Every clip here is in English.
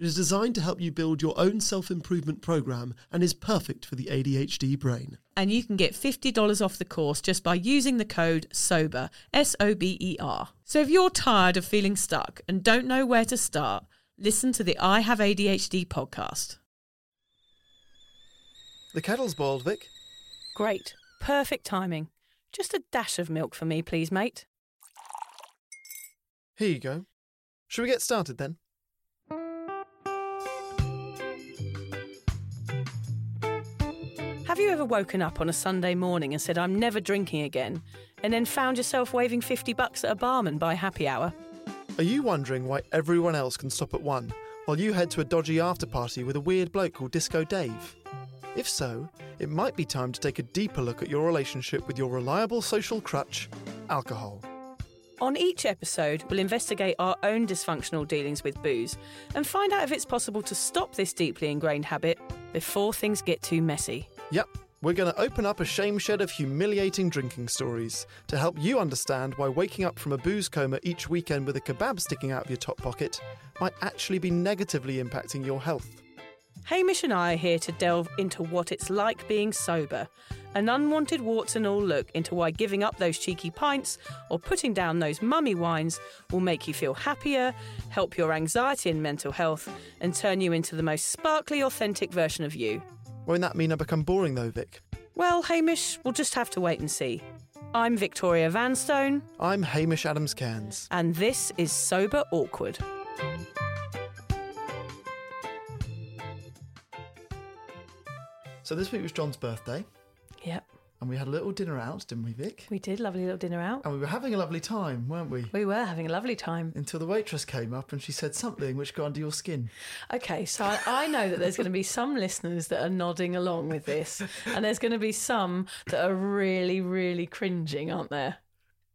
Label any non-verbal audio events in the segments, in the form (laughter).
It is designed to help you build your own self improvement program and is perfect for the ADHD brain. And you can get $50 off the course just by using the code SOBER, S O B E R. So if you're tired of feeling stuck and don't know where to start, listen to the I Have ADHD podcast. The kettle's boiled, Vic. Great. Perfect timing. Just a dash of milk for me, please, mate. Here you go. Shall we get started then? Have you ever woken up on a Sunday morning and said, I'm never drinking again, and then found yourself waving 50 bucks at a barman by happy hour? Are you wondering why everyone else can stop at one while you head to a dodgy after party with a weird bloke called Disco Dave? If so, it might be time to take a deeper look at your relationship with your reliable social crutch, alcohol. On each episode, we'll investigate our own dysfunctional dealings with booze and find out if it's possible to stop this deeply ingrained habit before things get too messy. Yep, we're going to open up a shame shed of humiliating drinking stories to help you understand why waking up from a booze coma each weekend with a kebab sticking out of your top pocket might actually be negatively impacting your health. Hamish and I are here to delve into what it's like being sober, an unwanted warts and all look into why giving up those cheeky pints or putting down those mummy wines will make you feel happier, help your anxiety and mental health, and turn you into the most sparkly, authentic version of you. Won't that mean I become boring though, Vic? Well, Hamish, we'll just have to wait and see. I'm Victoria Vanstone, I'm Hamish Adams Cairns. and this is Sober Awkward. So this week was John's birthday, Yep, and we had a little dinner out, didn't we, Vic? we did lovely little dinner out. And we were having a lovely time, weren't we? We were having a lovely time. Until the waitress came up and she said something which got under your skin. Okay, so I, I know that there's going to be some listeners that are nodding along with this, and there's going to be some that are really, really cringing, aren't there?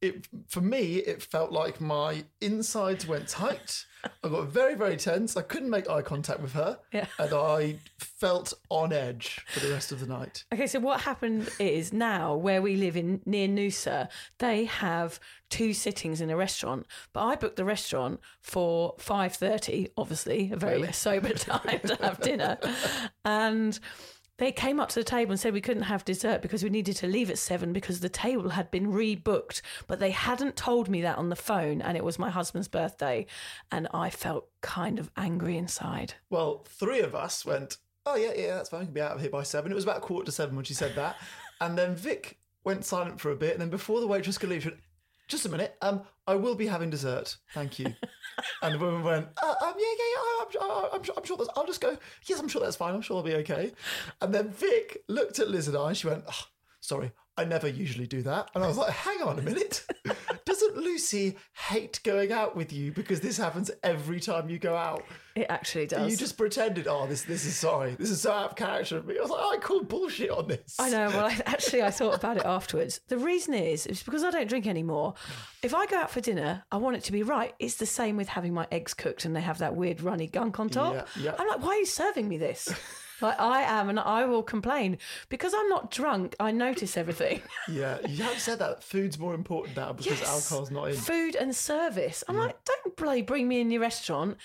It for me, it felt like my insides went tight. I got very, very tense. I couldn't make eye contact with her, Yeah. and I felt on edge for the rest of the night. Okay, so what happened is now where we live in near Noosa, they have two sittings in a restaurant. But I booked the restaurant for five thirty, obviously a very Really? sober (laughs) time to have dinner, and. They came up to the table and said we couldn't have dessert because we needed to leave at seven because the table had been rebooked. But they hadn't told me that on the phone, and it was my husband's birthday. And I felt kind of angry inside. Well, three of us went, oh, yeah, yeah, that's fine. We can be out of here by seven. It was about quarter to seven when she said that. (laughs) And then Vic went silent for a bit. And then before the waitress could leave, she went, just a minute, um, I will be having dessert. Thank you. (laughs) and the woman went, uh, um, yeah, yeah, yeah, I'm, I'm, I'm, sure- I'm sure that's, I'll just go, yes, I'm sure that's fine. I'm sure I'll be okay. And then Vic looked at Liz and I and she went, oh, sorry, I never usually do that. And I was like, hang on a minute. Doesn't Lucy hate going out with you because this happens every time you go out? It actually does. You just pretended, oh, this this is sorry, this is so out of character of me. I was like, oh, I call bullshit on this. I know. Well, I, actually, I thought about it afterwards. The reason is, it's because I don't drink anymore. If I go out for dinner, I want it to be right. It's the same with having my eggs cooked and they have that weird runny gunk on top. Yeah, yeah. I'm like, why are you serving me this? Like I am, and I will complain because I'm not drunk. I notice everything. (laughs) Yeah, you have said that food's more important now because Yes. alcohol's not in. Food and service. I'm like, don't bloody bring me in your restaurant.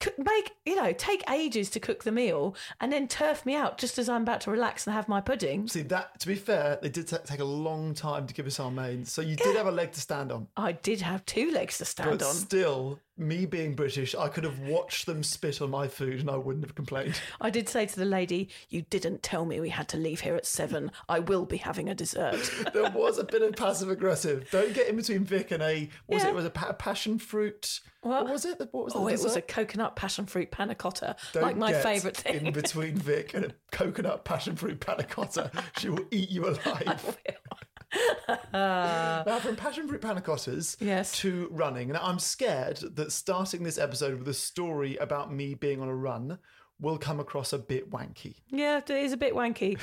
Cook, make you know, take ages to cook the meal and then turf me out just as I'm about to relax and have my pudding. See that. To be fair, they did ta- take a long time to give us our mains, so you did have a leg to stand on. I did have two legs to stand But on. still, me being British, I could have watched them spit on my food and I wouldn't have complained. (laughs) I did say to the lady, "You didn't tell me we had to leave here at seven. I will be having a dessert." (laughs) there was a bit of passive aggressive. Don't get in between Vic and a was Yeah. it? Was it pa- passion fruit? What? was it? What was oh, it was a coconut passion fruit panna cotta, Don't like my get favourite thing. In between (laughs) Vic and a coconut passion fruit panna cotta, she will eat you alive. (laughs) now, from passion fruit panna cottas Yes. to running. Now, I'm scared that starting this episode with a story about me being on a run will come across a bit wanky. yeah, it is a bit wanky.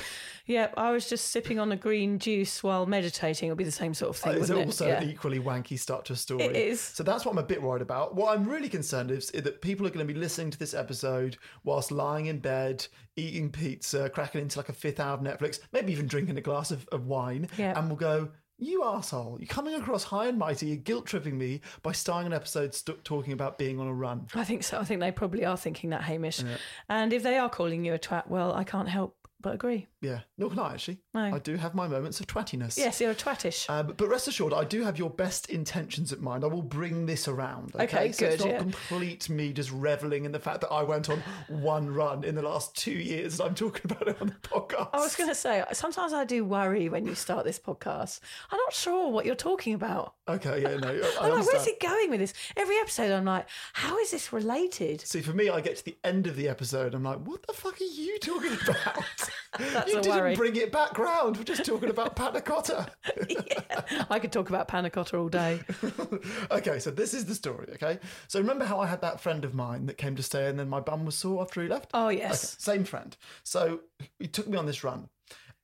Yeah, I was just sipping on a green juice while meditating. It'll be the same sort of thing, It's wouldn't also it? Yeah. an equally wanky start to a story. It is. So that's what I'm a bit worried about. What I'm really concerned is, is that people are going to be listening to this episode whilst lying in bed, eating pizza, cracking into like a fifth hour of Netflix, maybe even drinking a glass of, of wine, Yeah. and will go, you asshole, you're coming across high and mighty, you're guilt tripping me by starting an episode st- talking about being on a run. I think so. I think they probably are thinking that, Hamish. And if they are calling you a twat, well, I can't help but agree. Yeah, nor can I actually. No. I do have my moments of twattiness. Yes, you're a twatish. Uh, but, but rest assured, I do have your best intentions at mind. I will bring this around. Okay, Okay, so it's good, not yeah. complete me just reveling in the fact that I went on one run in the last two years and I'm talking about it on the podcast. I was going to say, sometimes I do worry when you start this podcast. I'm not sure what you're talking about. Okay, yeah, no, I, (laughs) I'm like, where's he going with this? Every episode, I'm like, how is this related? See, for me, I get to the end of the episode, I'm like, what the fuck are you talking (laughs) about? That's (laughs) you didn't worry. bring it back round. We're just talking about panna cotta. (laughs) I could talk about panna cotta all day. (laughs) okay, so this is the story, okay? So remember how I had that friend of mine that came to stay and then my bum was sore after he left? Oh, yes. Same friend. So he took me on this run.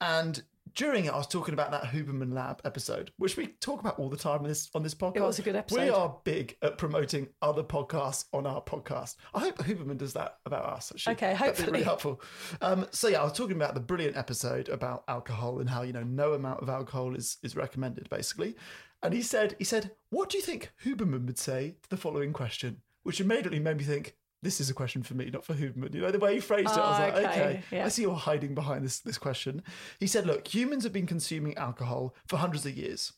And during it, I was talking about that Huberman Lab episode, which we talk about all the time on this on this podcast. It was a good episode. We are big at promoting other podcasts on our podcast. I hope Huberman does that about us. Actually, Okay, hopefully. really helpful. Um, so yeah, I was talking about the brilliant episode about alcohol and how you know no amount of alcohol is is recommended, basically. And he said, he said, what do you think Huberman would say to the following question? Which immediately made me think. This is a question for me, not for Huberman. You know, the way he phrased it, I was Oh, like, okay, okay, yeah. I see you're hiding behind this, this question. He said, look, humans have been consuming alcohol for hundreds of years.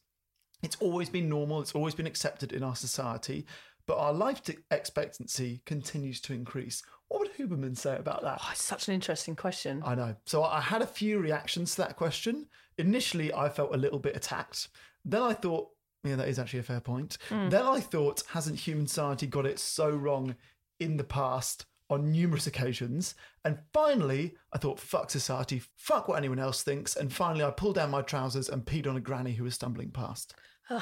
It's always been normal, it's always been accepted in our society, but our life expectancy continues to increase. What would Huberman say about that? Oh, it's such an interesting question. I know. So I had a few reactions to that question. Initially, I felt a little bit attacked. Then I thought, yeah, that is actually a fair point. Hmm. Then I thought, hasn't human society got it so wrong in the past on numerous occasions? And finally, I thought, fuck society, fuck what anyone else thinks. And finally, I pulled down my trousers and peed on a granny who was stumbling past. (laughs)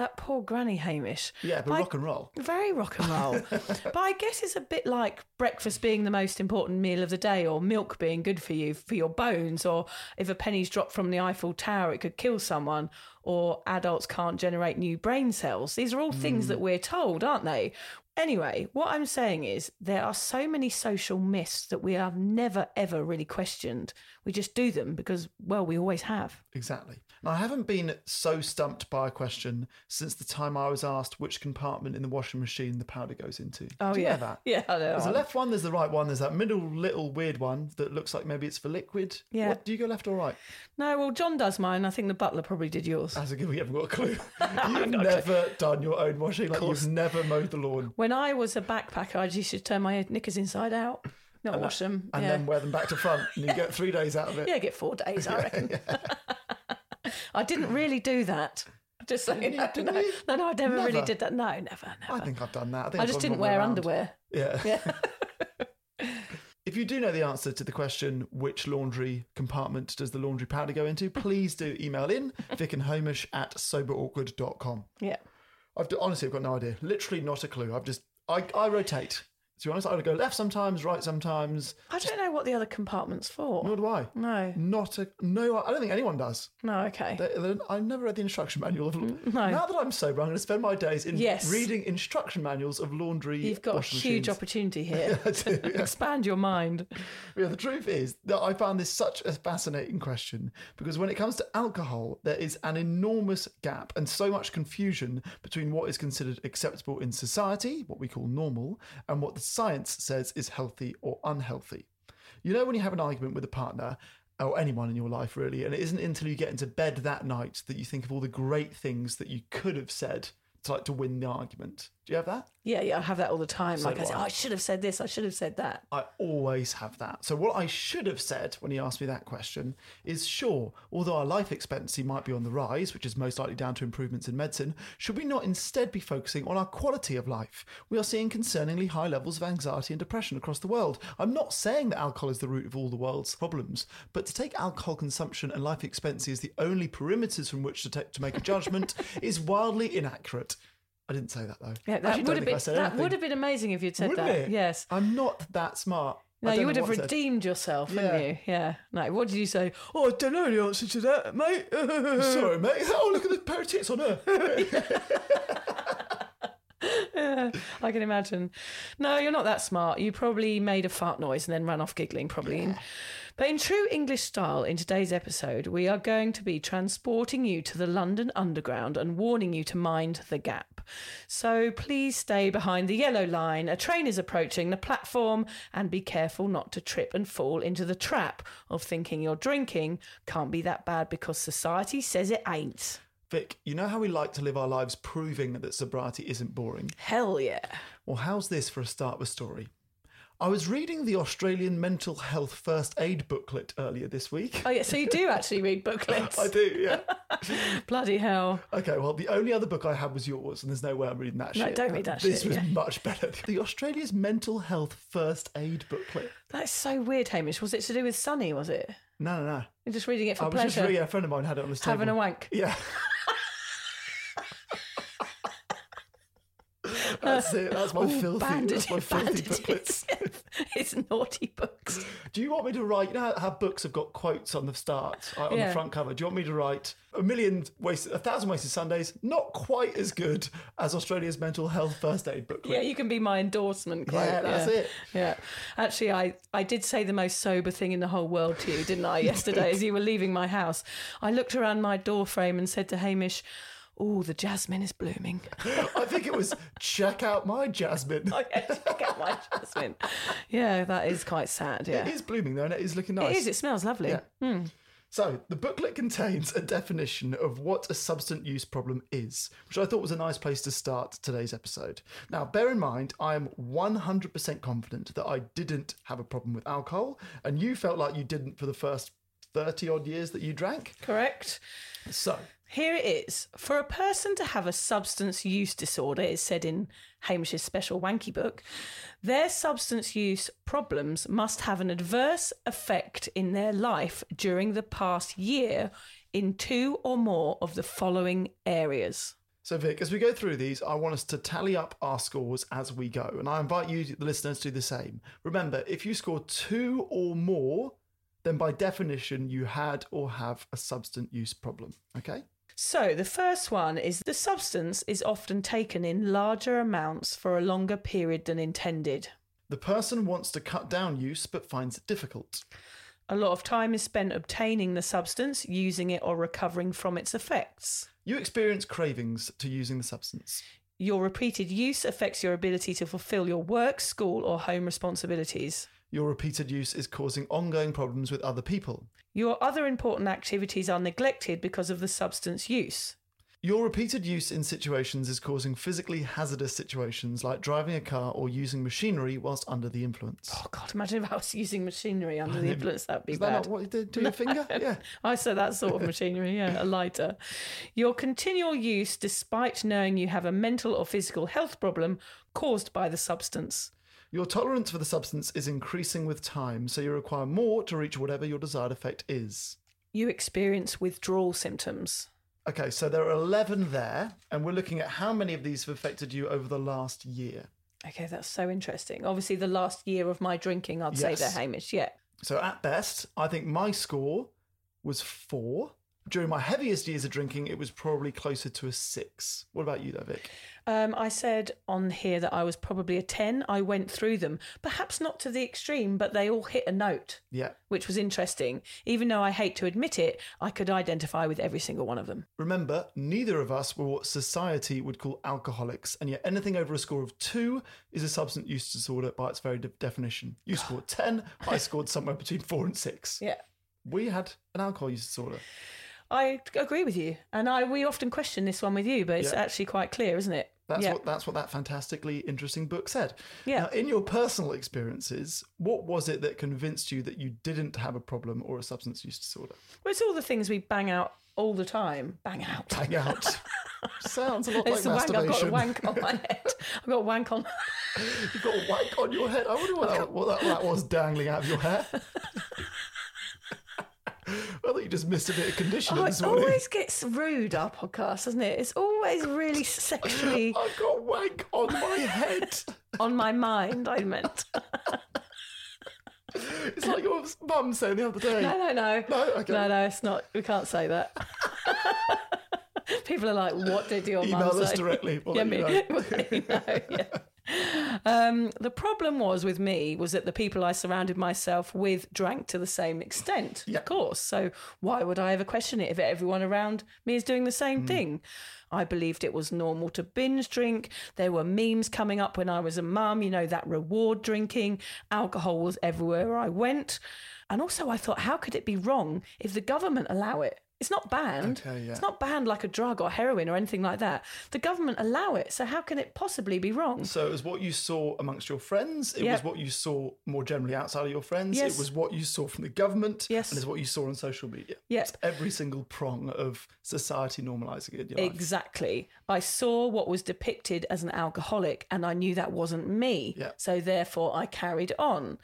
That poor granny Hamish. Yeah, but I- rock and roll. Very rock and roll. (laughs) but I guess it's a bit like breakfast being the most important meal of the day, or milk being good for you, for your bones, or if a penny's dropped from the Eiffel Tower, it could kill someone, or adults can't generate new brain cells. These are all things hmm. that we're told, aren't they? Anyway, what I'm saying is there are so many social myths that we have never, ever really questioned. We just do them because, well, we always have. Exactly. Now, I haven't been so stumped by a question since the time I was asked which compartment in the washing machine the powder goes into. Oh, Do you yeah. that? Yeah, I know. There's the left one, there's the right one, there's that middle little weird one that looks like maybe it's for liquid. Yeah. What, do you go left or right? No, well, John does mine. I think the butler probably did yours. As a good we haven't got a clue. (laughs) (laughs) You've never done your own washing, like you've never mowed the lawn. When I was a backpacker, I used to turn my knickers inside out, not wash them. And yeah. then wear them back to front, and you (laughs) get three days out of it. yeah, get four days, I reckon. (laughs) I didn't really do that. (laughs) Just saying. Didn't you? no, no, no, no, I never, really did that. No, never, never. I think I've done that. I, think I just didn't the wrong way wear underwear. Yeah. (laughs) Yeah. If you do know the answer to the question, which laundry compartment does the laundry powder go into, please do email in Vic and Hamish at soberawkward.com. Yeah. I've honestly, I've got no idea. Literally not a clue. I've just, I, I rotate. To be honest, I would go left sometimes, right sometimes. I don't know what the other compartment's for. Nor do I. No. Not a, no, I don't think anyone does. No, okay. They- they- I've never read the instruction manual of. (laughs) no. Now that I'm sober, I'm going to spend my days in Yes. reading instruction manuals of laundry. You've got a huge machines. opportunity (laughs) here. I do, yeah. Expand your mind. Yeah, the truth is that I found this such a fascinating question because when it comes to alcohol, there is an enormous gap and so much confusion between what is considered acceptable in society, what we call normal, and what the science says is healthy or unhealthy. You know, when you have an argument with a partner, or anyone in your life really, and it isn't until you get into bed that night that you think of all the great things that you could have said to like to win the argument. Do you have that? Yeah, yeah, I have that all the time. like I say, I. oh, I should have said this, I should have said that. I always have that. So, what I should have said when he asked me that question is sure, although our life expectancy might be on the rise, which is most likely down to improvements in medicine, should we not instead be focusing on our quality of life? We are seeing concerningly high levels of anxiety and depression across the world. I'm not saying that alcohol is the root of all the world's problems, but to take alcohol consumption and life expectancy as the only perimeters from which to, take, to make a judgment (laughs) is wildly inaccurate. I didn't say that though. Yeah, that would have been that anything. would have been amazing if you'd said Wouldn't that. it? Yes. I'm not that smart. No, you would have what I said. redeemed yourself, Yeah. wouldn't you? Yeah. No, what did you say? Oh, I don't know the answer to that, mate. (laughs) Sorry, mate. Oh, look at the pair of tits on her. Yeah, (laughs) I can imagine. No, you're not that smart. You probably made a fart noise and then ran off giggling, probably. But in true English style, in today's episode, we are going to be transporting you to the London Underground and warning you to mind the gap. So please stay behind the yellow line. A train is approaching the platform and be careful not to trip and fall into the trap of thinking your drinking can't be that bad because society says it ain't. Vic, you know how we like to live our lives proving that sobriety isn't boring? Hell yeah. Well, how's this for a start of a story? I was reading the Australian Mental Health First Aid booklet earlier this week. Oh, yeah, so you do actually read booklets. (laughs) I do, yeah. (laughs) Bloody hell. Okay, well, the only other book I had was yours, and there's no way I'm reading that No, shit. No, don't read that This shit, This was yeah. much better. (laughs) The Australia's Mental Health First Aid booklet. That's so weird, Hamish. Was it to do with Sunny, was it? No, no, no. You're just reading it for I was pleasure. just reading, a friend of mine had it on his table. Having a wank. Yeah. (laughs) That's it. That's my Ooh, filthy. That's my filthy booklets. (laughs) it's naughty books. Do you want me to write? You know how, books have got quotes on the start, uh, on Yeah. the front cover. Do you want me to write a million wasted, a thousand wasted Sundays? Not quite as good as Australia's mental health first aid booklet. Yeah, you can be my endorsement. Quote. Yeah, that's it. Yeah, actually, I I did say the most sober thing in the whole world to you, didn't I? (laughs) Yesterday, as you were leaving my house, I looked around my door frame and said to Hamish, "Oh, the jasmine is blooming." (laughs) I think it was check out my jasmine. (laughs) Oh, yeah, check out my jasmine. Yeah, that is quite sad. Yeah, It is blooming though, and it is looking nice. It is. It smells lovely. Yeah. Hmm. So, the booklet contains a definition of what a substance use problem is, which I thought was a nice place to start today's episode. Now, bear in mind, I am 100% confident that I didn't have a problem with alcohol, and you felt like you didn't for the first 30 odd years that you drank. Correct. So, Here it is. For a person to have a substance use disorder, is said in Hamish's special wanky book, their substance use problems must have an adverse effect in their life during the past year in two or more of the following areas. So, Vic, as we go through these, I want us to tally up our scores as we go. And I invite you, the listeners, to do the same. Remember, if you score two or more, then by definition, you had or have a substance use problem. Okay? So, the first one is the substance is often taken in larger amounts for a longer period than intended. The person wants to cut down use but finds it difficult. A lot of time is spent obtaining the substance, using it, or recovering from its effects. You experience cravings to using the substance. Your repeated use affects your ability to fulfill your work, school, or home responsibilities. Your repeated use is causing ongoing problems with other people. Your other important activities are neglected because of the substance use. Your repeated use in situations is causing physically hazardous situations like driving a car or using machinery whilst under the influence. Oh God! Imagine if I was using machinery under the (laughs) influence. That'd be Is that not what you did to your finger? (laughs) Yeah. I said that sort of machinery, yeah, a lighter. Your continual use, despite knowing you have a mental or physical health problem caused by the substance. Your tolerance for the substance is increasing with time, so you require more to reach whatever your desired effect is. You experience withdrawal symptoms. Okay, so there are 11 there, and we're looking at how many of these have affected you over the last year. Okay, that's so interesting. Obviously, the last year of my drinking, I'd say Yes. there, Hamish. Yeah. So at best, I think my score was four. During my heaviest years of drinking, it was probably closer to a six. What about you, though, Vic? Um, I said on here that I was probably a 10. I went through them, perhaps not to the extreme, but they all hit a note, Yeah. which was interesting. Even though I hate to admit it, I could identify with every single one of them. Remember, neither of us were what society would call alcoholics, and yet anything over a score of two is a substance use disorder by its very de- definition. You (sighs) scored 10, I scored somewhere between four and six. Yeah. We had an alcohol use disorder. I agree with you. And I we often question this one with you, but it's Yeah. actually quite clear, isn't it? That's yeah. what that's what that fantastically interesting book said. Yeah. Now, in your personal experiences, what was it that convinced you that you didn't have a problem or a substance use disorder? Well, it's all the things we bang out all the time. Bang out. Bang out. (laughs) Sounds a lot It's like the wank. I've got a masturbation. wank on my head. I've got a wank on. (laughs) You've got a wank on your head. I wonder what that, what that, that was dangling out of your hair. (laughs) I think you just missed a bit of conditioning Oh, it always gets rude, our podcast, doesn't it? It's always really sexually (laughs) I've got wank on my head. (laughs) on my mind, I meant. (laughs) It's like your mum saying the other day. No, no, no. No? Okay. No, no, it's not. We can't say that. People are like, what did your mum say? Email us directly. We'll yeah, me, know. we'll know, yeah. Um, the problem was with me was that the people I surrounded myself with drank to the same extent, Yeah. of course. So why would I ever question it if everyone around me is doing the Mm. same thing? I believed it was normal to binge drink. There were memes coming up when I was a mum, you know, that reward drinking. Alcohol was everywhere I went. And also, I thought, how could it be wrong if the government allow it? It's not banned. Okay, yeah. It's not banned like a drug or heroin or anything like that. The government allow it. So how can it possibly be wrong? So it was what you saw amongst your friends. It Yeah. was what you saw more generally outside of your friends. Yes. It was what you saw from the government. Yes. And it's what you saw on social media. Yes. Every single prong of society normalising it your life. Exactly. I saw what was depicted as an alcoholic and I knew that wasn't me. Yeah. So therefore I carried on.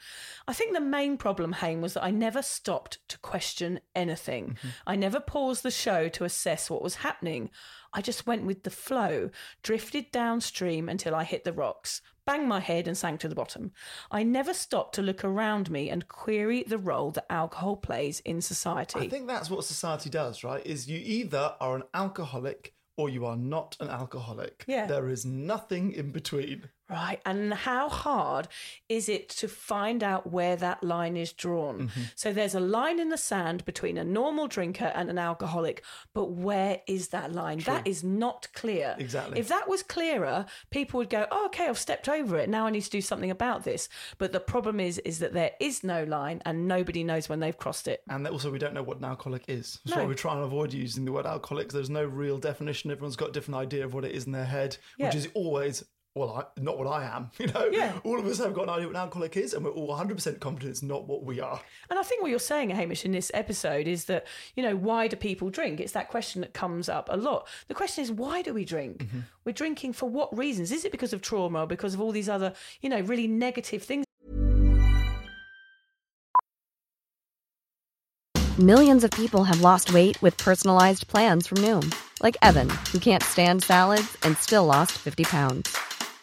I think the main problem, Hame, was that I never stopped to question anything. Mm-hmm. I never paused the show to assess what was happening. I just went with the flow, drifted downstream until I hit the rocks, banged my head and sank to the bottom. I never stopped to look around me and query the role that alcohol plays in society. I think that's what society does, right? Is you either are an alcoholic or you are not an alcoholic. Yeah. There is nothing in between. Right. And how hard is it to find out where that line is drawn? Mm-hmm. So there's a line in the sand between a normal drinker and an alcoholic, but where is that line? That is not clear. Exactly. If that was clearer, people would go, oh, okay, I've stepped over it. Now I need to do something about this. But the problem is, is that there is no line and nobody knows when they've crossed it. And also, we don't know what an alcoholic is. That's No. why we try and avoid using the word alcoholic. Because there's no real definition. Everyone's got a different idea of what it is in their head, which is always, well, I, not what I am. (laughs) You know, Yeah. all of us have got an idea what an alcoholic is, and we're all 100% confident it's not what we are. And I think what you're saying, Hamish, in this episode is that, you know, why do people drink? It's that question that comes up a lot. The question is, why do we drink? Mm-hmm. We're drinking for what reasons? Is it because of trauma or because of all these other, you know, really negative things? Millions of people have lost weight with personalized plans from Noom, like Evan, who can't stand salads and still lost 50 pounds.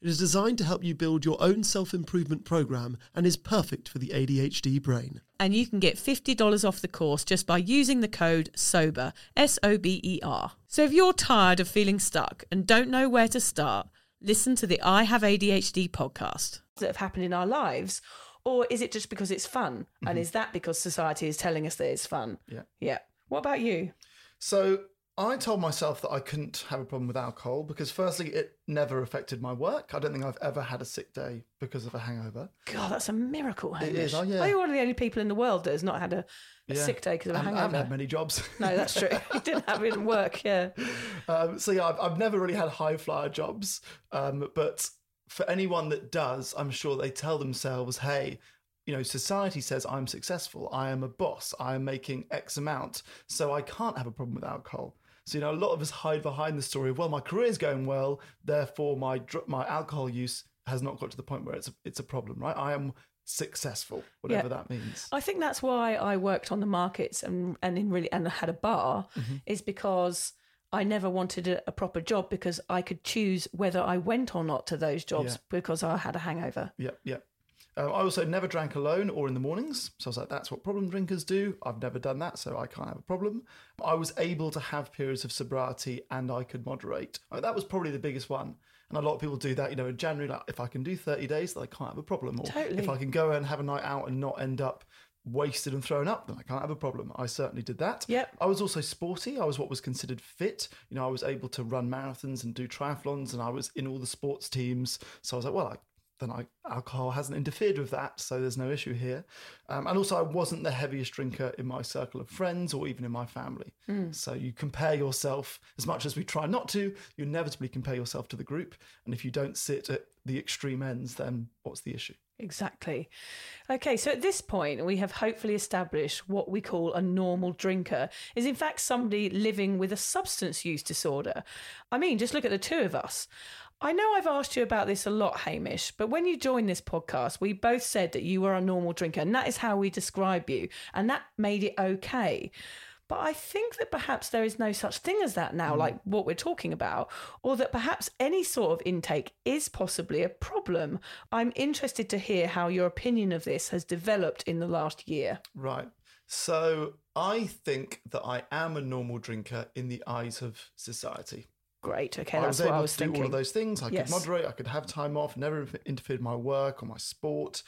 It is designed to help you build your own self improvement program and is perfect for the ADHD brain. And you can get $50 off the course just by using the code SOBER, S O B E R. So if you're tired of feeling stuck and don't know where to start, listen to the I Have ADHD podcast. That have happened in our lives. Or is it just because it's fun? And mm-hmm. is that because society is telling us that it's fun? Yeah. Yeah. What about you? So I told myself that I couldn't have a problem with alcohol because, firstly, it never affected my work. I don't think I've ever had a sick day because of a hangover. God, that's a miracle, Hamish. is, oh, yeah. Are you one of the only people in the world that has not had a, a Yeah. sick day because of a I haven't- I hangover? haven't had many jobs. No, that's true. (laughs) you didn't have it in work, yeah. Um, so yeah, I've, I've never really had high flyer jobs, um, but for anyone that does, I'm sure they tell themselves, "Hey, you know, society says I'm successful. I am a boss. I am making X amount, so I can't have a problem with alcohol." So you know, a lot of us hide behind the story of, "Well, my career's going well, therefore my dr- my alcohol use has not got to the point where it's a, it's a problem." Right? I am successful, whatever Yeah. that means. I think that's why I worked on the markets and and in really and had a bar Mm-hmm. is because I never wanted a, a proper job because I could choose whether I went or not to those jobs Yeah. because I had a hangover. Yeah, yeah. Um, I also never drank alone or in the mornings. So I was like, that's what problem drinkers do. I've never done that, so I can't have a problem. I was able to have periods of sobriety and I could moderate. I mean, that was probably the biggest one. And a lot of people do that, you know, in January, like if I can do 30 days, then I can't have a problem. Or Totally. if I can go and have a night out and not end up wasted and thrown up, then I can't have a problem. I certainly did that. Yep. I was also sporty. I was what was considered fit. You know, I was able to run marathons and do triathlons, and I was in all the sports teams. So I was like, well, I, then I, alcohol hasn't interfered with that, so there's no issue here. Um, and also, I wasn't the heaviest drinker in my circle of friends or even in my family. So you compare yourself as much as we try not to. You inevitably compare yourself to the group, and if you don't sit at the extreme ends, then what's the issue? Exactly. Okay, so at this point, we have hopefully established what we call a normal drinker is, in fact, somebody living with a substance use disorder. I mean, just look at the two of us. I know I've asked you about this a lot, Hamish, but when you joined this podcast, we both said that you were a normal drinker, and that is how we describe you, and that made it okay. But I think that perhaps there is no such thing as that now, mm. like what we're talking about, or that perhaps any sort of intake is possibly a problem. I'm interested to hear how your opinion of this has developed in the last year. Right. So I think that I am a normal drinker in the eyes of society. Great. Okay, I that's was what able I was to do all of those things. I Yes. could moderate. I could have time off. Never interfered my work or my sport.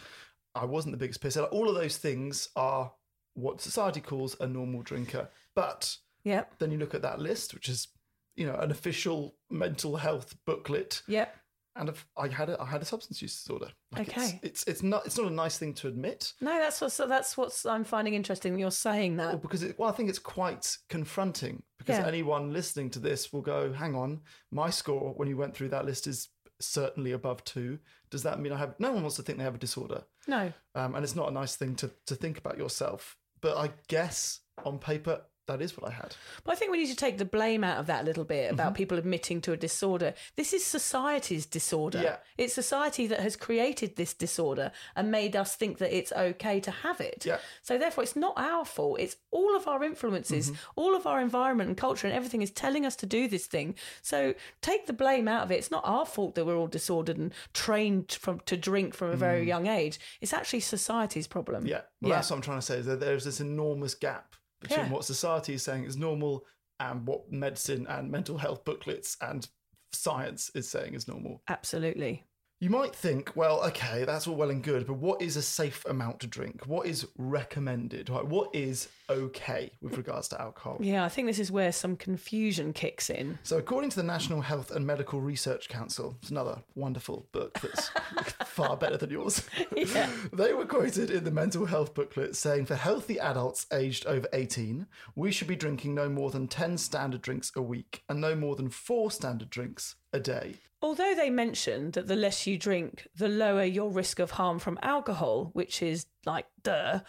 I wasn't the biggest pisser. All of those things are what society calls a normal drinker. But Yep. then you look at that list, which is, you know, an official mental health booklet, Yep. And if I had a I had a substance use disorder. It's, Okay. it's it's not it's not a nice thing to admit. No, that's what so that's what I'm finding interesting. You're saying Well, that. because it, well, I think it's quite confronting because Yeah. anyone listening to this will go, "Hang on, my score when you went through that list is certainly above two. Does that mean I have?" No one wants to think they have a disorder, No. um, and it's not a nice thing to to think about yourself. But I guess on paper that is what I had. But I think we need to take the blame out of that a little bit Mm-hmm. about people admitting to a disorder. This is society's disorder. Yeah. It's society that has created this disorder and made us think that it's okay to have it. Yeah. So therefore it's not our fault. It's all of our influences, Mm-hmm. all of our environment and culture and everything is telling us to do this thing. So take the blame out of it. It's not our fault that we're all disordered and trained from to drink from a very young age. It's actually society's problem. Mm. Yeah, well, that's what I'm trying to say. Is that there's this enormous gap between Yeah. what society is saying is normal and what medicine and mental health booklets and science is saying is normal. Absolutely. You might think, well, okay, that's all well and good, but what is a safe amount to drink? What is recommended? Right? What is okay with regards to alcohol? Yeah, I think this is where some confusion kicks in. So, according to the National Health and Medical Research Council, it's another wonderful book that's (laughs) far better than yours. (laughs) Yeah. They were quoted in the mental health booklet saying for healthy adults aged over 18, we should be drinking no more than 10 standard drinks a week and no more than four standard drinks a day. Although they mentioned that the less you drink, the lower your risk of harm from alcohol, which is like, duh,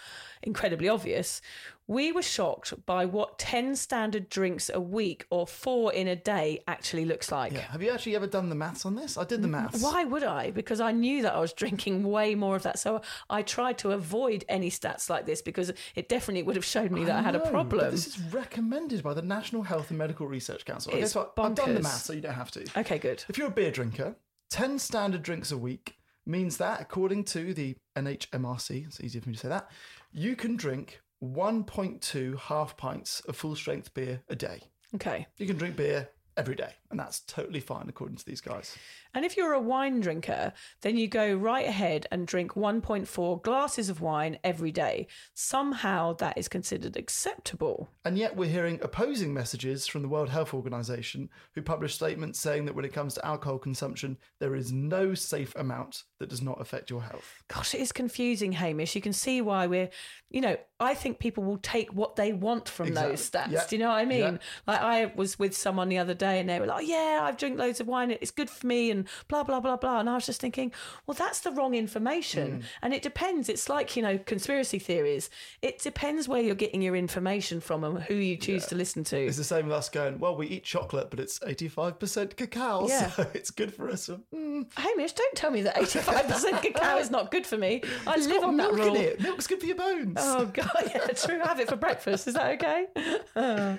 incredibly obvious, we were shocked by what 10 standard drinks a week or four in a day actually looks like. Yeah. Have you actually ever done the maths on this? I did the maths. Why would I? Because I knew that I was (laughs) drinking way more of that. So I tried to avoid any stats like this because it definitely would have showed me that I, had a know, but problem. This is recommended by the National Health and Medical Research Council. It's guess what? I've done the maths, so you don't have to. Okay, good. If you're a beer drinker, 10 standard drinks a week means that, according to the NHMRC, it's easier for me to say that, you can drink 1.2 half pints of full strength beer a day. Okay. You can drink beer every day, and that's totally fine, according to these guys. And if you're a wine drinker, then you go right ahead and drink 1.4 glasses of wine every day. Somehow that is considered acceptable. And yet, we're hearing opposing messages from the World Health Organization, who published statements saying that when it comes to alcohol consumption, there is no safe amount that does not affect your health. Gosh, it is confusing, Hamish. You can see why we're, you know, I think people will take what they want from those stats. Yeah. Do you know what I mean? Yeah. Like I was with someone the other day and they were like, yeah, I've drink loads of wine. It's good for me and blah, blah, blah, blah. And I was just thinking, well, that's the wrong Mm. information. And it depends. It's like, you know, conspiracy theories. It depends where you're getting your information from and who you choose to listen to. It's the same with us going, well, we eat chocolate, but it's 85% cacao, Yeah. so (laughs) it's good for us. Mm, Hamish, don't tell me that 85% (laughs) cacao is not good for me. I it's live on that milk rule. in it. Milk's good for your bones. Oh god, (laughs) yeah, true. Have it for breakfast. Is that okay?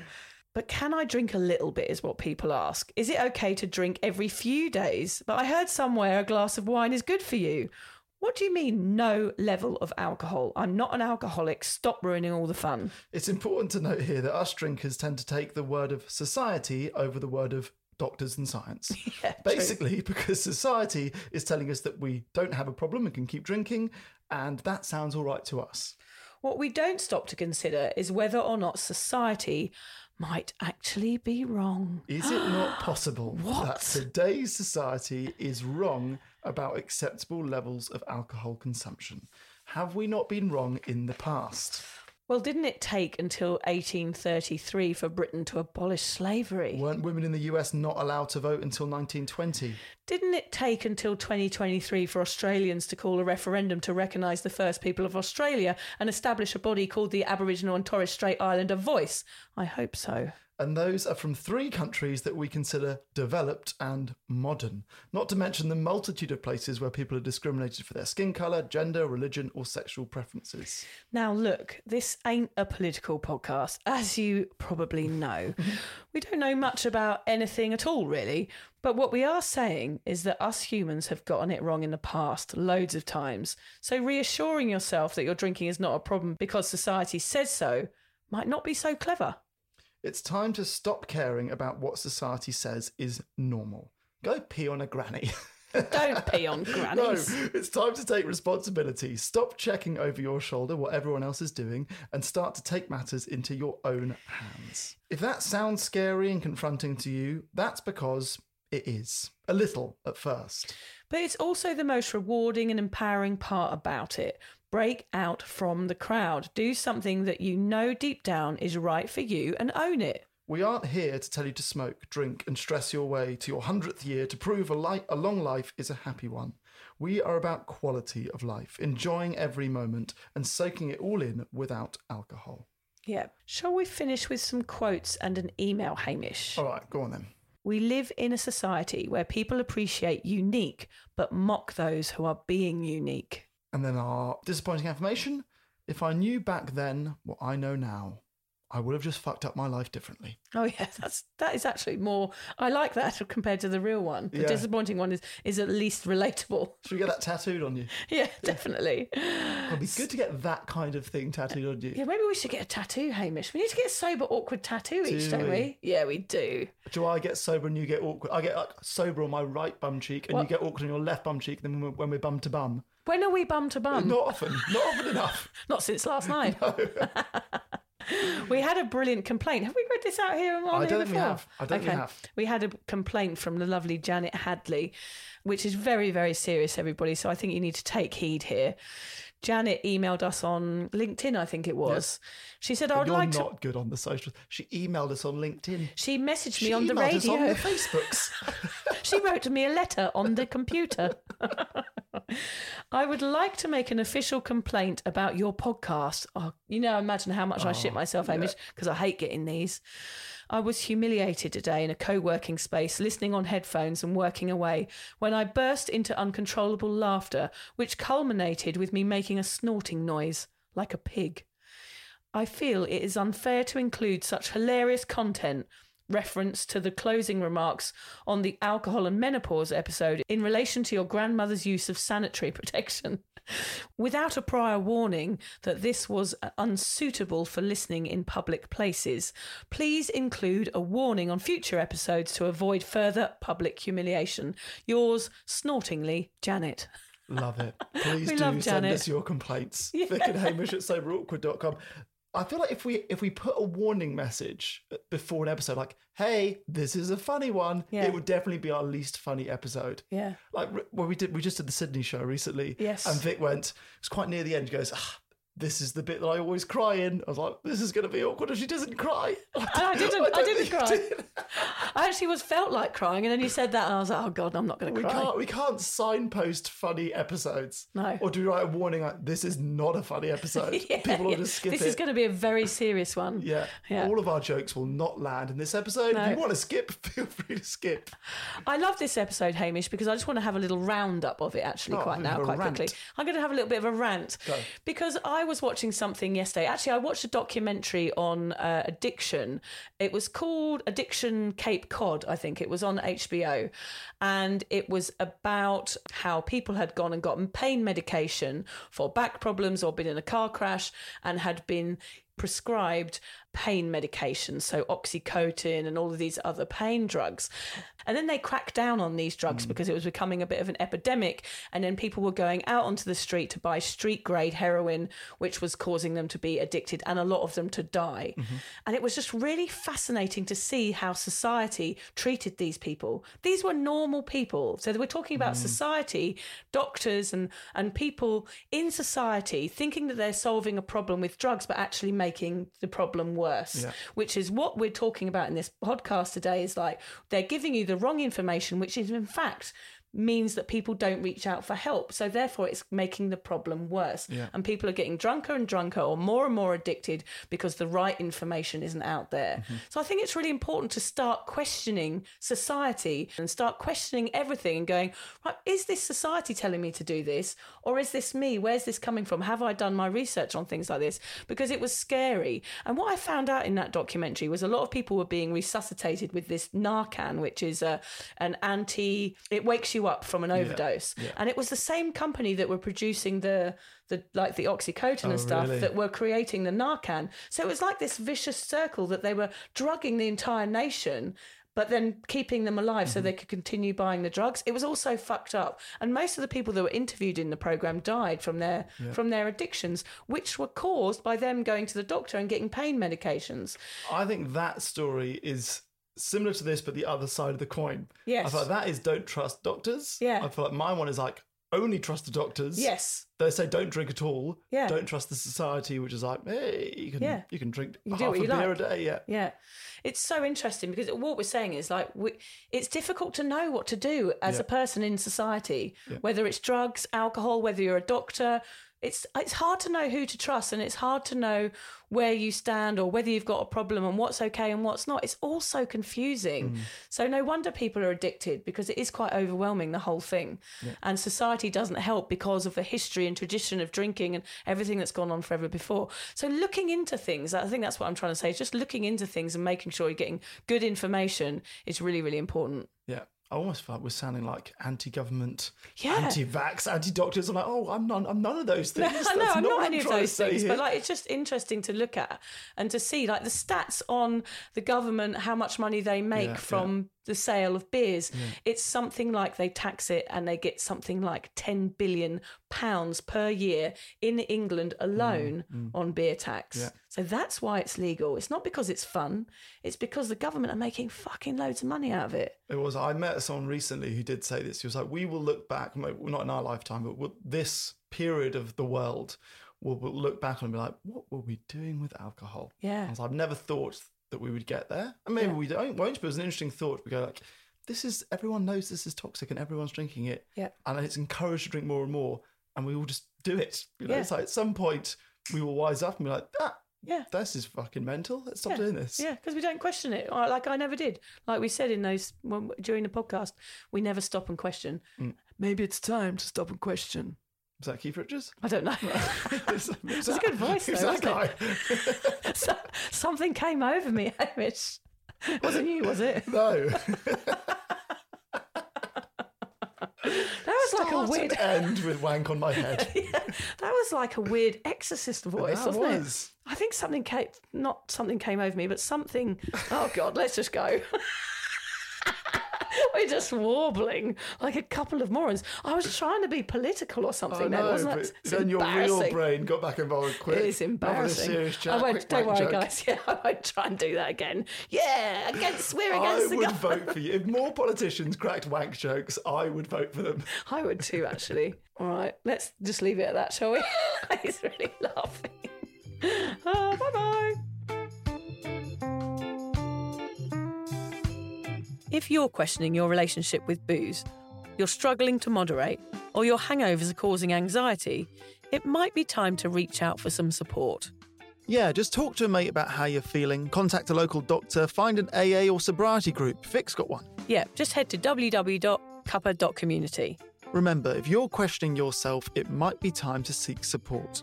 But can I drink a little bit? Is what people ask. Is it okay to drink every few days? But I heard somewhere a glass of wine is good for you. What do you mean, no level of alcohol? I'm not an alcoholic. Stop ruining all the fun. It's important to note here that us drinkers tend to take the word of society over the word of doctors and science. (laughs) Yeah, Basically, (laughs) because society is telling us that we don't have a problem and can keep drinking, and that sounds all right to us. What we don't stop to consider is whether or not society might actually be wrong. Is it not (gasps) possible What? that today's society is wrong about acceptable levels of alcohol consumption? Have we not been wrong in the past? Well, didn't it take until 1833 for Britain to abolish slavery? Weren't women in the US not allowed to vote until 1920? Didn't it take until 2023 for Australians to call a referendum to recognise the first people of Australia and establish a body called the Aboriginal and Torres Strait Islander Voice? I hope so. And those are from three countries that we consider developed and modern, not to mention the multitude of places where people are discriminated for their skin colour, gender, religion, or sexual preferences. Now, look, this ain't a political podcast, as you probably know. (laughs) we don't know much about anything at all, really. But what we are saying is that us humans have gotten it wrong in the past loads of times. So reassuring yourself that your drinking is not a problem because society says so might not be so clever. It's time to stop caring about what society says is normal. Go pee on a granny. Don't (laughs) pee on grannies. no, it's time to take responsibility. Stop checking over your shoulder what everyone else is doing and start to take matters into your own hands. If that sounds scary and confronting to you, that's because it is. A little at first. But it's also the most rewarding and empowering part about it. Break out from the crowd. Do something that you know deep down is right for you and own it. We aren't here to tell you to smoke, drink, and stress your way to your hundredth year to prove a, li- a long life is a happy one. We are about quality of life, enjoying every moment and soaking it all in without alcohol. Yeah. Shall we finish with some quotes and an email, Hamish? All right, go on then. We live in a society where people appreciate unique but mock those who are being unique. And then our disappointing affirmation. If I knew back then what I know now, I would have just fucked up my life differently. Oh yeah, (laughs) that's that is actually more. I like that (laughs) compared to the real one. The Yeah. disappointing one is is at least relatable. Should we get that tattooed on you? (laughs) Yeah, definitely. It'd be good to get that kind of thing tattooed on you. Yeah, maybe we should get a tattoo, Hamish. We need to get a sober, awkward tattoo each, Do don't we? we? Yeah, we do. Do I get sober and you get awkward? I get like, sober on my right bum cheek and What? you get awkward on your left bum cheek. Then when we're, when we're bum to bum, When are we bum to bum? not often, not often enough. Not since last night. We had a brilliant complaint. Have we read this out here? On I don't think we have. I don't think we have. We had a complaint from the lovely Janet Hadley, which is very, very serious, everybody. So I think you need to take heed here. Janet emailed us on LinkedIn, I think it was. She said, I would You're like not to. good on the socials. She emailed us on LinkedIn. She messaged me She on the emailed us radio. on the Facebooks. (laughs) She wrote me a letter on the computer. (laughs) I would like to make an official complaint about your podcast. Oh, you know, imagine how much I shit oh, myself, Hamish, because I hate getting these. I was humiliated today in a co working space, listening on headphones and working away, when I burst into uncontrollable laughter, which culminated with me making a snorting noise like a pig. I feel it is unfair to include such hilarious content reference to the closing remarks on the alcohol and menopause episode in relation to your grandmother's use of sanitary (laughs) protection without a prior warning that this was uh, unsuitable for listening in public places. Please include a warning on future episodes to avoid further public humiliation. Yours, snortingly, Janet. Love it. (laughs) Please do send Janet. us your complaints. (laughs) Vic and Hamish at soberawkward.com. I feel like if we if we put a warning message before an episode, like, hey, this is a funny one, Yeah. it would definitely be our least funny episode. Yeah. Like well, we did we just did the Sydney show recently. Yes. And Vic went, it was quite near the end, he goes, ah, this is the bit that I always cry in. I was like, this is gonna be awkward if she doesn't cry. (laughs) And I didn't. I, don't didn't cry. did. (laughs) I actually was felt like crying, and then you said that, and I was like, "Oh God, I'm not going to We cry." can't we can't signpost funny episodes. No. Or do we write a warning like this is not a funny episode? (laughs) Yeah, People will yeah. just skip this is going to be a very serious one. Yeah. Yeah. All of our jokes will not land in this episode. No. If you want to skip, feel free to skip. I love this episode, Hamish, because I just want to have a little roundup of it actually, Oh, quite now, quite quickly. I'm going to have a little bit of a rant Go. because I was watching something yesterday. Actually, I watched a documentary on uh, addiction. It was called Addiction Cape Cod, I think. It was on HBO, and it was about how people had gone and gotten pain medication for back problems or been in a car crash and had been prescribed pain medication, so oxycodone and all of these other pain drugs. And then they cracked down on these drugs mm. because it was becoming a bit of an epidemic. And then people were going out onto the street to buy street grade heroin, which was causing them to be addicted and a lot of them to die. Mm-hmm. And it was just really fascinating to see how society treated these people. These were normal people. So we're talking about mm. society, doctors and, and people in society thinking that they're solving a problem with drugs, but actually making the problem worse, Yeah. which is what we're talking about in this podcast today is like they're giving you the wrong information, which is in fact means that people don't reach out for help. So therefore it's making the problem worse. Yeah. And people are getting drunker and drunker or more and more addicted because the right information isn't out there. Mm-hmm. So I think it's really important to start questioning society and start questioning everything and going, right, is this society telling me to do this? Or is this me? Where's this coming from? Have I done my research on things like this? Because it was scary. And what I found out in that documentary was a lot of people were being resuscitated with this Narcan, which is a, an anti, it wakes you up from an overdose. And it was the same company that were producing the, the like the oxycodone oh, and stuff really? that were creating the Narcan. So it was like this vicious circle that they were drugging the entire nation. But then keeping them alive so mm-hmm. they could continue buying the drugs. It was also fucked up, and most of the people that were interviewed in the program died from their from their addictions, which were caused by them going to the doctor and getting pain medications. I think that story is similar to this, but the other side of the coin. Yes. I feel like that is don't trust doctors. Yeah. I feel like my one is like only trust the doctors. Yes, They say don't drink at all. Yeah. Don't trust the society, which is like, hey, you can Yeah. you can drink You do half what a you beer like. a day. Yeah. Yeah. It's so interesting because what we're saying is like, we, it's difficult to know what to do as Yeah. a person in society, whether it's drugs, alcohol, whether you're a doctor, it's it's hard to know who to trust and it's hard to know where you stand or whether you've got a problem and what's okay and what's not. It's all so confusing. Mm. So no wonder people are addicted because it is quite overwhelming the whole thing. And society doesn't help because of the history and tradition of drinking and everything that's gone on forever before. So looking into things i think that's what i'm trying to say is just looking into things and making sure you're getting good information is really really important. Yeah. I almost felt we're sounding like anti-government, Yeah. anti-vax, anti-doctors. I'm like, oh, I'm none. I'm none of those things. (laughs) I know, That's I'm not any of those things, here. but like it's just interesting to look at and to see like the stats on the government, how much money they make Yeah, from the sale of beers. It's something like they tax it and they get something like 10 billion pounds per year in England mm, alone mm. on beer tax. Yeah. So that's why it's legal. It's not because it's fun, it's because the government are making fucking loads of money out of it. It was. I met someone recently who did say this. He was like, "We will look back, not in our lifetime, but this period of the world, we'll look back and be like, what were we doing with alcohol?" Yeah. I was like, I've never thought that we would get there, and maybe Yeah. we don't. Won't but it was an interesting thought. We go like, "This is everyone knows this is toxic, and everyone's drinking it, Yeah. and it's encouraged to drink more and more, and we all just do it." You know, Yeah. it's like at some point we will wise up and be like, "Ah, Yeah. this is fucking mental. Let's stop yeah. doing this." Yeah, because we don't question it. Like I never did. Like we said in those when, during the podcast, we never stop and question. Mm. Maybe it's time to stop and question. Was that Keith Richards? I don't know. (laughs) It's It's a good voice, Who's though, that guy? (laughs) So- Something came over me, (laughs) Hamish. Wasn't you, was it? no. That was like a Start weird. and end with wank on my head. That was like a weird exorcist voice, That wasn't was. it? I think something came. Not something came over me, but something. Oh God, let's just go. (laughs) We're just warbling like a couple of morons. I was trying to be political or something. I then, wasn't it? Then your real brain got back involved quick. It is Not with a embarrassing. serious chat, I won't, don't worry, joke. guys. (laughs) Yeah, I won't try and do that again. Yeah, against we're I against the would vote for you. If more politicians cracked wank jokes, I would vote for them. (laughs) I would too, actually. All right, let's just leave it at that, shall we? He's really laughing. Ah, oh, bye bye. If you're questioning your relationship with booze, you're struggling to moderate, or your hangovers are causing anxiety, it might be time to reach out for some support. Yeah, just talk to a mate about how you're feeling, contact a local doctor, find an AA or sobriety group. Vic's got one. Yeah, just head to www.cuppa.community. Remember, if you're questioning yourself, it might be time to seek support.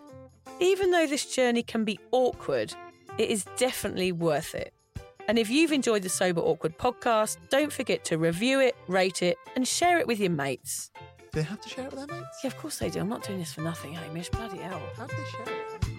Even though this journey can be awkward, it is definitely worth it. And if you've enjoyed the Sober Awkward podcast, don't forget to review it, rate it, and share it with your mates. Do they have to share it with their mates? Yeah, of course they do. I'm not doing this for nothing, Hamish. Bloody hell. How do they share it?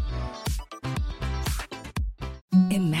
Imagine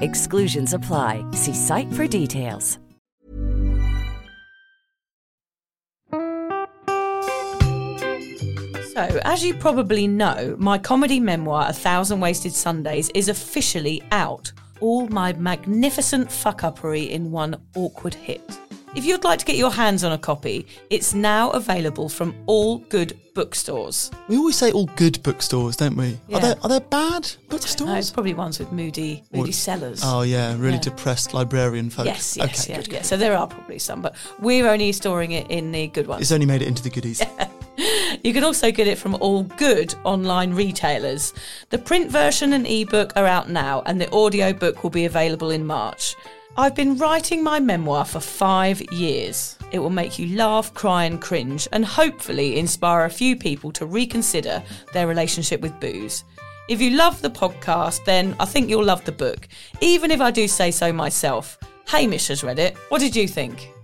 Exclusions apply. See site for details. So, as you probably know, my comedy memoir, A Thousand Wasted Sundays, is officially out. All my magnificent fuck in one awkward hit. If you'd like to get your hands on a copy, it's now available from all good bookstores. We always say all good bookstores, don't we? Yeah. Are there are there bad No, bookstores? it's probably ones with moody, moody What- sellers. Oh yeah, really Yeah. depressed librarian folk. Yes, yes, okay, yeah, good, yeah. good. So there are probably some, but we're only storing it in the good ones. It's only made it into the goodies. (laughs) You can also get it from all good online retailers. The print version and ebook are out now, and the audiobook will be available in March. I've been writing my memoir for five years. It will make you laugh, cry, and cringe, and hopefully inspire a few people to reconsider their relationship with booze. If you love the podcast, then I think you'll love the book, even if I do say so myself. Hamish has read it. What did you think?